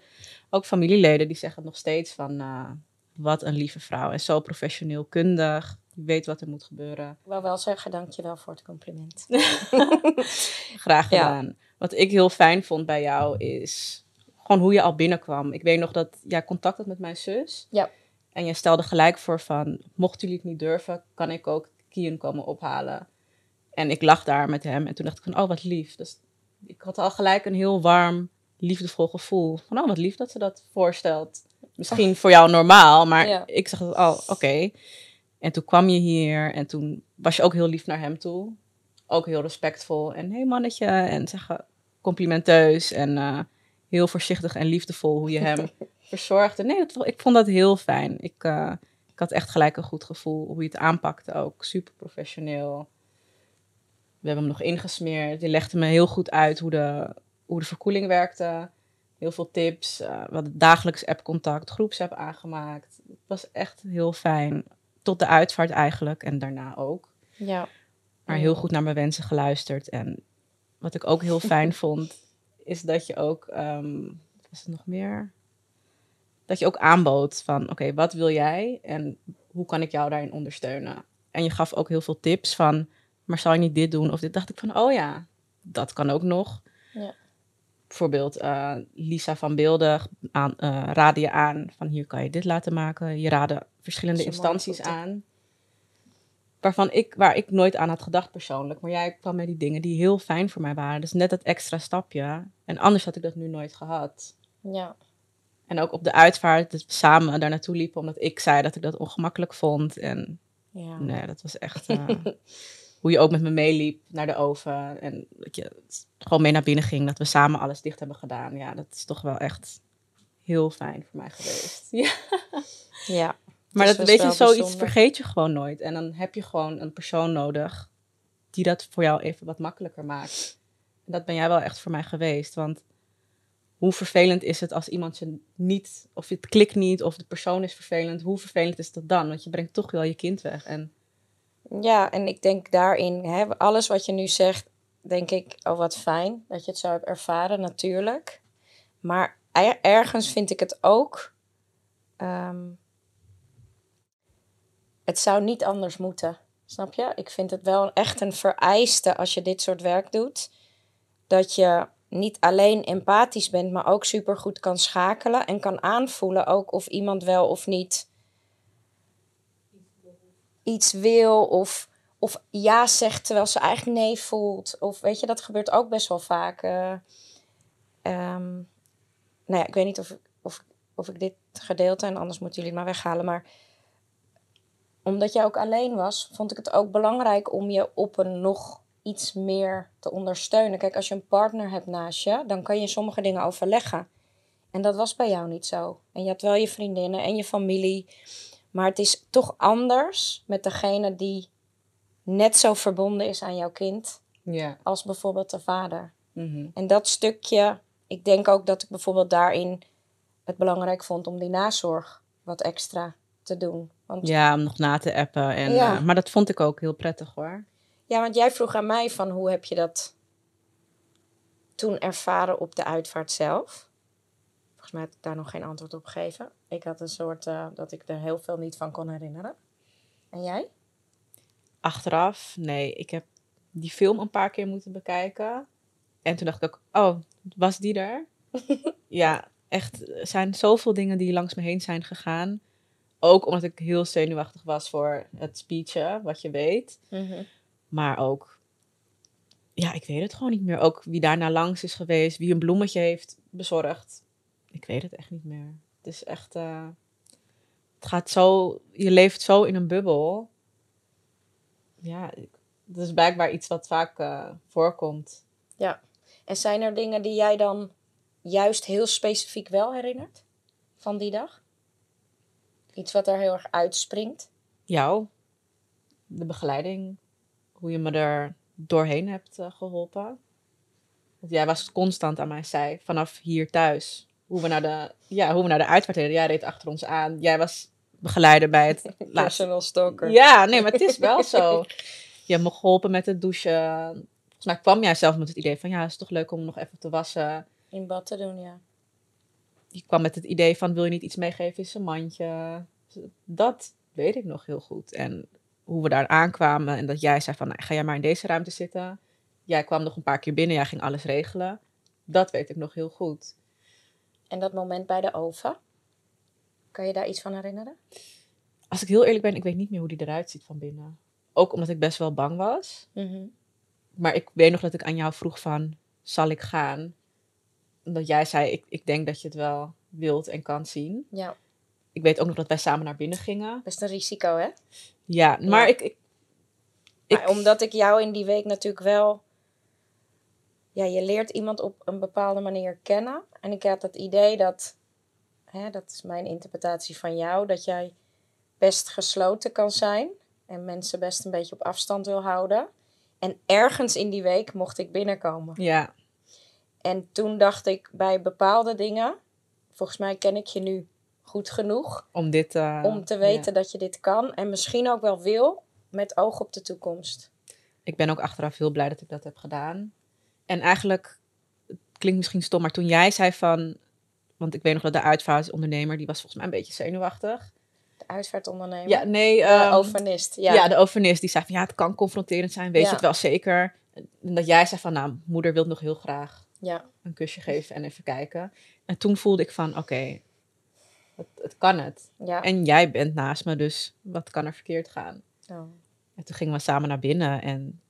ook familieleden die zeggen het nog steeds van, eh, wat een lieve vrouw. En zo professioneel kundig. Je weet wat er moet gebeuren. Ik wil wel zeggen, dankjewel voor het compliment. Graag Ja. gedaan. Wat ik heel fijn vond bij jou is gewoon hoe je al binnenkwam. Ik weet nog dat jij contact had met mijn zus. Ja. En je stelde gelijk voor van, mochten jullie het niet durven, kan ik ook Kian komen ophalen. En ik lag daar met hem en toen dacht ik van, oh wat lief. Dus ik had al gelijk een heel warm, liefdevol gevoel. Van, oh wat lief dat ze dat voorstelt. Misschien voor jou normaal, maar Ja. ik zag dat, oh oké. En toen kwam je hier en toen was je ook heel lief naar hem toe. Ook heel respectvol en hey mannetje en zeggen complimenteus en eh, heel voorzichtig en liefdevol hoe je hem verzorgde. Nee, dat, ik vond dat heel fijn. Ik, eh, ik had echt gelijk een goed gevoel hoe je het aanpakte ook. Super professioneel. We hebben hem nog ingesmeerd. Die legde me heel goed uit hoe de, hoe de verkoeling werkte. Heel veel tips. Eh, we hadden dagelijks appcontact, groepsapp aangemaakt. Het was echt heel fijn. Tot de uitvaart eigenlijk en daarna ook. Ja. Maar heel goed naar mijn wensen geluisterd. En wat ik ook heel fijn vond, is dat je ook, wat was het nog meer? Dat je ook aanbood van, oké, wat wil jij en hoe kan ik jou daarin ondersteunen? En je gaf ook heel veel tips van, maar zal je niet dit doen? Of dit dacht ik van, oh ja, dat kan ook nog. Ja. Bijvoorbeeld eh, Lisa van Beelden aan, eh, raadde je aan van, hier kan je dit laten maken. Je raadde verschillende instanties aan waarvan ik, waar ik nooit aan had gedacht persoonlijk. Maar jij kwam met die dingen die heel fijn voor mij waren. Dus net dat extra stapje. En anders had ik dat nu nooit gehad. Ja. En ook op de uitvaart, dat we samen daar naartoe liepen, omdat ik zei dat ik dat ongemakkelijk vond. En Ja. nee, dat was echt eh, hoe je ook met me meeliep naar de oven. En dat je gewoon mee naar binnen ging, dat we samen alles dicht hebben gedaan. Ja, dat is toch wel echt heel fijn voor mij geweest. Ja. ja. Maar dat, weet je, zoiets bijzonder. vergeet je gewoon nooit. En dan heb je gewoon een persoon nodig die dat voor jou even wat makkelijker maakt. En dat ben jij wel echt voor mij geweest. Want hoe vervelend is het als iemand je niet, of het klikt niet, of de persoon is vervelend. Hoe vervelend is dat dan? Want je brengt toch wel je kind weg. En Ja, en ik denk daarin, hè, alles wat je nu zegt, denk ik, oh wat fijn dat je het zo hebt ervaren, natuurlijk. Maar er- ergens vind ik het ook, ehm, het zou niet anders moeten, snap je? Ik vind het wel echt een vereiste als je dit soort werk doet, dat je niet alleen empathisch bent, maar ook supergoed kan schakelen en kan aanvoelen ook of iemand wel of niet iets wil of, of ja zegt terwijl ze eigenlijk nee voelt. Of weet je, dat gebeurt ook best wel vaak. eh. Ehm, nou ja, ik weet niet of, of, of ik dit gedeelte, en anders moeten jullie het maar weghalen, maar omdat jij ook alleen was, vond ik het ook belangrijk om je op een nog iets meer te ondersteunen. Kijk, als je een partner hebt naast je, dan kan je sommige dingen overleggen. En dat was bij jou niet zo. En je had wel je vriendinnen en je familie. Maar het is toch anders met degene die net zo verbonden is aan jouw kind ja. als bijvoorbeeld de vader. Mhm. En dat stukje, ik denk ook dat ik bijvoorbeeld daarin het belangrijk vond om die nazorg wat extra te doen. Want, Ja, om nog na te appen. En, Ja. eh, maar dat vond ik ook heel prettig hoor. ja, want jij vroeg aan mij van hoe heb je dat toen ervaren op de uitvaart zelf? Volgens mij heb ik daar nog geen antwoord op gegeven. Ik had een soort eh, dat ik er heel veel niet van kon herinneren. En jij? Achteraf, nee, ik heb die film een paar keer moeten bekijken. En toen dacht ik ook, oh, was die er? ja, echt, er zijn zoveel dingen die langs me heen zijn gegaan. Ook omdat ik heel zenuwachtig was voor het speechen, wat je weet. Maar ook, ja, ik weet het gewoon niet meer. Ook wie daarna langs is geweest, wie een bloemetje heeft bezorgd. Ik weet het echt niet meer. Het is echt, eh, het gaat zo, je leeft zo in een bubbel. Ja, dat is blijkbaar iets wat vaak eh, voorkomt. En zijn er dingen die jij dan juist heel specifiek wel herinnert van die dag? Iets wat er heel erg uitspringt? Jou, de begeleiding, hoe je me er doorheen hebt eh, geholpen. Want jij was constant aan mijn zij, vanaf hier thuis. Hoe we naar de, ja, hoe we naar de uitvaart reden. Jij reed achter ons aan. Jij was begeleider bij het laatste stalker. Ja, nee, maar het is wel zo. Je hebt me geholpen met het douchen. Volgens mij kwam jij zelf met het idee van... ja, het is toch leuk om nog even te wassen. In bad te doen, ja. Je kwam met het idee van... wil je niet iets meegeven in zijn mandje? Dat weet ik nog heel goed. En hoe we daar aankwamen en dat jij zei van... nou, ga jij maar in deze ruimte zitten. Jij kwam nog een paar keer binnen. Jij ging alles regelen. Dat weet ik nog heel goed. En dat moment bij de oven? Kan je daar iets van herinneren? Als ik heel eerlijk ben, ik weet niet meer hoe die eruit ziet van binnen. Ook omdat ik best wel bang was. Maar ik weet nog dat ik aan jou vroeg van, zal ik gaan? Omdat jij zei, ik, ik denk dat je het wel wilt en kan zien. Ja, Ik weet ook nog dat wij samen naar binnen gingen. best een risico, hè? Ja, maar Ja. ik... ik, ik Maar omdat ik jou in die week natuurlijk wel... Ja, je leert iemand op een bepaalde manier kennen. En ik had het idee dat... Hè, dat is mijn interpretatie van jou. Dat jij best gesloten kan zijn. En mensen best een beetje op afstand wil houden. En ergens in die week mocht ik binnenkomen. ja, En toen dacht ik bij bepaalde dingen... Volgens mij ken ik je nu goed genoeg. om dit... eh, om te weten ja. dat je dit kan. En misschien ook wel wil. Met oog op de toekomst. Ik ben ook achteraf heel blij dat ik dat heb gedaan. En eigenlijk, het klinkt misschien stom, maar toen jij zei van... Want ik weet nog dat de uitvaartondernemer, die was volgens mij een beetje zenuwachtig. De uitvaartondernemer. Ja, nee... De ehm, overnist. Ja. Ja. de overnist die zei van ja, het kan confronterend zijn, weet Ja. je het wel zeker. En dat jij zei van nou, moeder wil nog heel graag ja. een kusje geven en even kijken. En toen voelde ik van oké, het, het kan het. ja. En jij bent naast me, dus wat kan er verkeerd gaan? Oh. En toen gingen we samen naar binnen en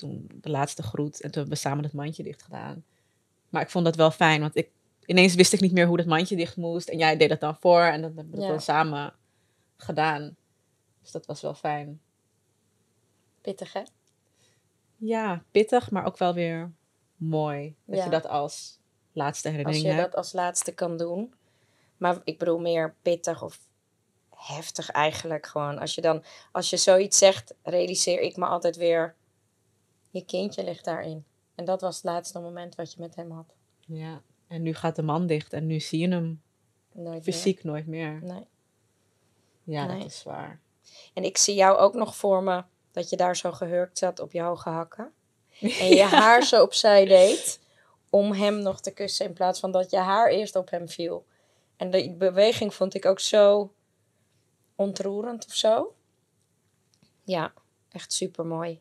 toen de laatste groet en toen hebben we samen het mandje dicht gedaan. Maar ik vond dat wel fijn, want ik, ineens wist ik niet meer hoe dat mandje dicht moest. En jij deed dat dan voor en dan hebben we Ja. dan samen gedaan. Dus dat was wel fijn. Pittig, hè? Ja, pittig, maar ook wel weer mooi. Dat Ja. je dat als laatste Als herinnering je hebt. dat als laatste kan doen. Maar ik bedoel meer pittig of heftig eigenlijk gewoon. Als je dan, als je zoiets zegt, realiseer ik me altijd weer... Je kindje ligt daarin. En dat was het laatste moment wat je met hem had. Ja. En nu gaat de man dicht en nu zie je hem Nooit fysiek nooit meer. Nee. Ja, Nee. dat is zwaar. En ik zie jou ook nog voor me dat je daar zo gehurkt zat op je hoge hakken. En je haar zo opzij deed om hem nog te kussen in plaats van dat je haar eerst op hem viel. En die beweging vond ik ook zo ontroerend of zo. Ja, echt super mooi.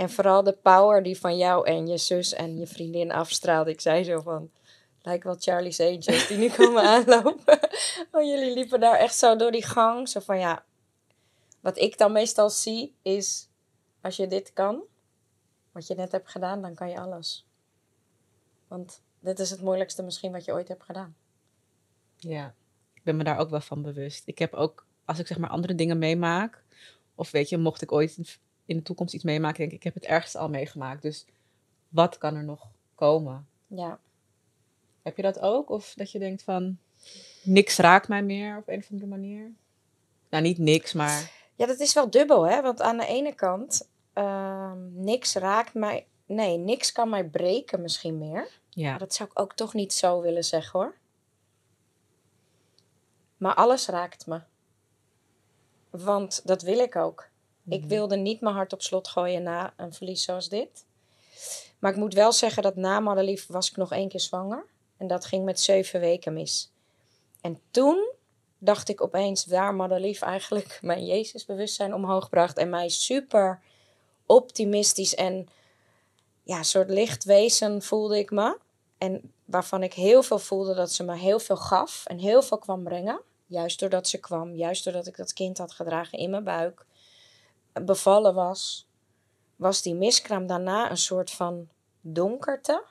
En vooral de power die van jou en je zus en je vriendin afstraalde. Ik zei zo van, lijkt wel Charlie's Angels die nu komen aanlopen. Want jullie liepen daar echt zo door die gang. Zo van ja, wat ik dan meestal zie is, als je dit kan, wat je net hebt gedaan, dan kan je alles. Want dit is het moeilijkste misschien wat je ooit hebt gedaan. Ja, ik ben me daar ook wel van bewust. Ik heb ook, als ik zeg maar andere dingen meemaak, of weet je, mocht ik ooit in- de toekomst iets meemaken, denk ik, ik heb het ergste al meegemaakt. Dus wat kan er nog komen? Ja, Heb je dat ook? Of dat je denkt van, niks raakt mij meer op een of andere manier? Nou, niet niks, maar ja dat is wel dubbel, hè? Want aan de ene kant, ehm, niks raakt mij. Nee, niks kan mij breken misschien meer. ja. Maar dat zou ik ook toch niet zo willen zeggen hoor. Maar alles raakt me. Want dat wil ik ook. Ik Mhm. wilde niet mijn hart op slot gooien na een verlies zoals dit. Maar ik moet wel zeggen dat na Madelief was ik nog één keer zwanger. En dat ging met zeven weken mis. En toen dacht ik opeens waar Madelief eigenlijk mijn Jezusbewustzijn omhoog bracht. En mij super optimistisch en ja, een soort lichtwezen voelde ik me. En waarvan ik heel veel voelde dat ze me heel veel gaf en heel veel kwam brengen. Juist doordat ze kwam, juist doordat ik dat kind had gedragen in mijn buik, bevallen was, was die miskraam daarna een soort van donkerte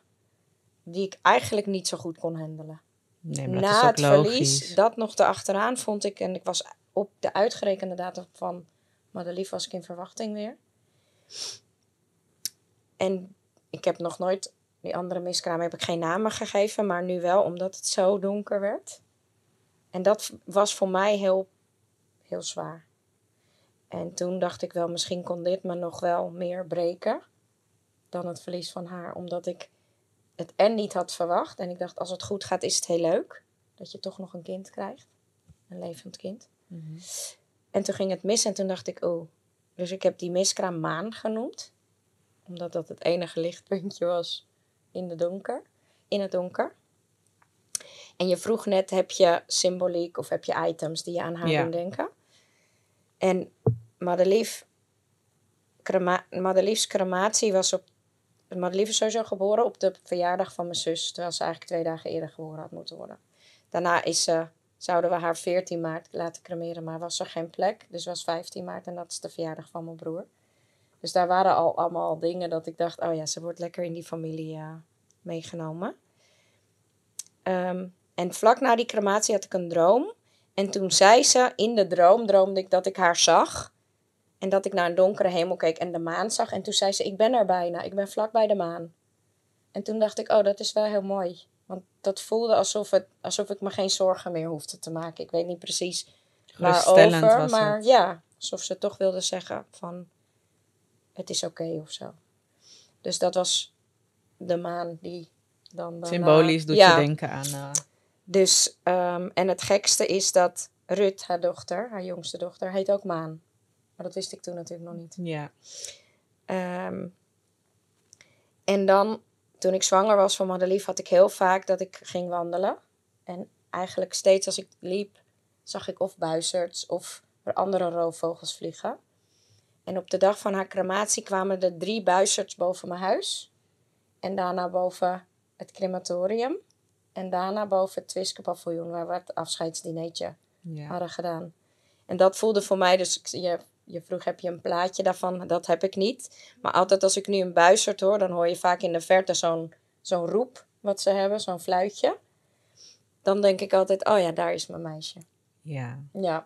die ik eigenlijk niet zo goed kon handelen. Nee, maar dat Na het logisch. verlies, dat nog erachteraan vond ik, en ik was op de uitgerekende datum van Madelief was ik in verwachting weer. En ik heb nog nooit, die andere miskraam heb ik geen namen gegeven, maar nu wel, omdat het zo donker werd. En dat was voor mij heel, heel zwaar. En toen dacht ik wel, misschien kon dit me nog wel meer breken dan het verlies van haar. Omdat ik het en niet had verwacht. En ik dacht, als het goed gaat, is het heel leuk. Dat je toch nog een kind krijgt. Een levend kind. Mhm. En toen ging het mis en toen dacht ik, oh. Dus ik heb die miskraam maan genoemd. Omdat dat het enige lichtpuntje was in, de donker, in het donker. En je vroeg net, heb je symboliek of heb je items die je aan haar Ja. doen denken? En Madelief, Madelief's crematie was op... Madelief is sowieso geboren op de verjaardag van mijn zus. Terwijl ze eigenlijk twee dagen eerder geboren had moeten worden. Daarna is zouden we haar 14 maart laten cremeren, maar was er geen plek. Dus was 15 maart en dat is de verjaardag van mijn broer. Dus daar waren al allemaal dingen dat ik dacht, oh ja, ze wordt lekker in die familie eh, meegenomen. Ehm, en vlak na die crematie had ik een droom. En toen zei ze, in de droom droomde ik dat ik haar zag. En dat ik naar een donkere hemel keek en de maan zag. En toen zei ze, ik ben er bijna, ik ben vlak bij de maan. En toen dacht ik, oh, dat is wel heel mooi. Want dat voelde alsof, het, alsof ik me geen zorgen meer hoefde te maken. Ik weet niet precies waarover, was maar het. ja, alsof ze toch wilde zeggen van, het is oké of zo. Dus dat was de maan die dan... daarna- Symbolisch doet ja, je denken aan... eh, dus, ehm, en het gekste is dat Rut, haar dochter, haar jongste dochter, heet ook Maan. Maar dat wist ik toen natuurlijk nog niet. ja. Ehm, en dan, toen ik zwanger was van Madelief, had ik heel vaak dat ik ging wandelen. En eigenlijk steeds als ik liep, zag ik of buizerds of er andere roofvogels vliegen. En op de dag van haar crematie kwamen er drie buizerds boven mijn huis. En daarna boven het crematorium. En daarna boven het Twiske paviljoen, waar we het afscheidsdineetje ja. hadden gedaan. En dat voelde voor mij, dus je, je vroeg heb je een plaatje daarvan, dat heb ik niet. Maar altijd als ik nu een buizerd hoor, dan hoor je vaak in de verte zo'n zo'n roep wat ze hebben, zo'n fluitje. Dan denk ik altijd, oh ja, daar is mijn meisje. ja. Ja.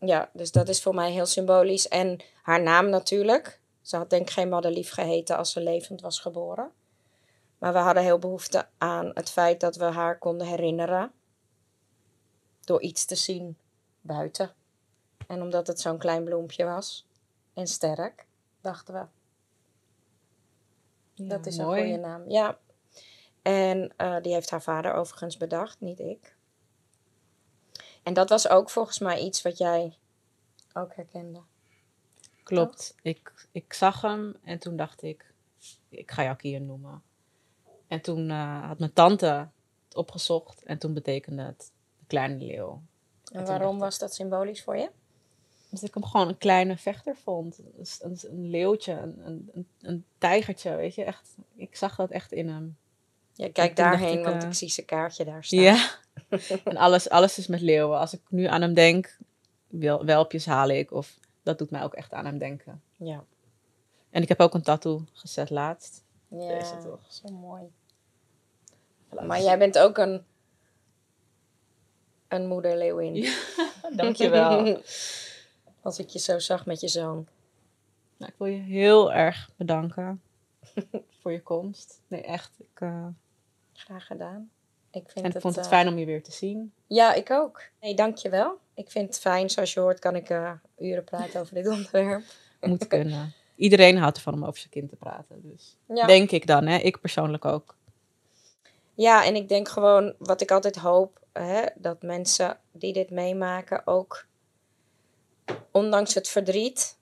ja, dus dat is voor mij heel symbolisch. En haar naam natuurlijk. Ze had denk ik geen Madelief geheten als ze levend was geboren. Maar we hadden heel behoefte aan het feit dat we haar konden herinneren. Door iets te zien buiten. En omdat het zo'n klein bloempje was. En sterk, dachten we. dat is mooi. een goede naam. Ja. En eh, die heeft haar vader overigens bedacht, niet ik. En dat was ook volgens mij iets wat jij ook herkende. Klopt. Ik, ik zag hem en toen dacht ik, ik ga jou Kier noemen. En toen eh, had mijn tante het opgezocht en toen betekende het de kleine leeuw. En waarom was dat symbolisch voor je? Dus ik hem gewoon een kleine vechter vond. Dus Een, een leeuwtje, een, een, een, tijgertje, weet je. Echt, ik zag dat echt in hem. Ja, kijk daarheen, ik, want eh, ik zie zijn kaartje daar staan. Ja. en alles, alles is met leeuwen. Als ik nu aan hem denk, wel, welpjes haal ik. Of dat doet mij ook echt aan hem denken. Ja. En ik heb ook een tattoo gezet laatst. Ja, Deze toch. zo mooi. Maar jij bent ook een, een moeder leeuwin. Ja, Dankjewel. Als ik je zo zag met je zoon. nou, ik wil je heel erg bedanken voor je komst. Nee, echt. Ik, eh, Graag gedaan. Ik vind en ik vond het eh, fijn om je weer te zien. Ja, ik ook. Nee, dankjewel. Ik vind het fijn. Zoals je hoort kan ik eh, uren praten over dit onderwerp. Moet kunnen. Iedereen houdt ervan om over zijn kind te praten. Dus Ja. denk ik dan, hè? Ik persoonlijk ook. Ja, en ik denk gewoon, wat ik altijd hoop, hè, dat mensen die dit meemaken ook, ondanks het verdriet,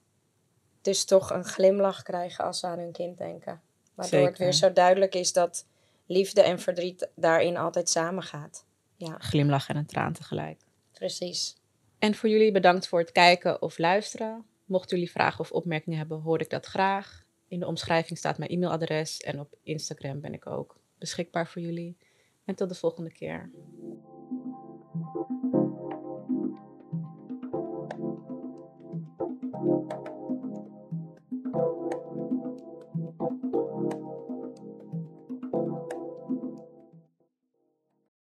dus toch een glimlach krijgen als ze aan hun kind denken. Waardoor het weer zo duidelijk is dat liefde en verdriet daarin altijd samen gaat. Ja. Glimlach en een traan tegelijk. Precies. En voor jullie bedankt voor het kijken of luisteren. Mochten jullie vragen of opmerkingen hebben, hoor ik dat graag. In de omschrijving staat mijn e-mailadres en op Instagram ben ik ook beschikbaar voor jullie. En tot de volgende keer.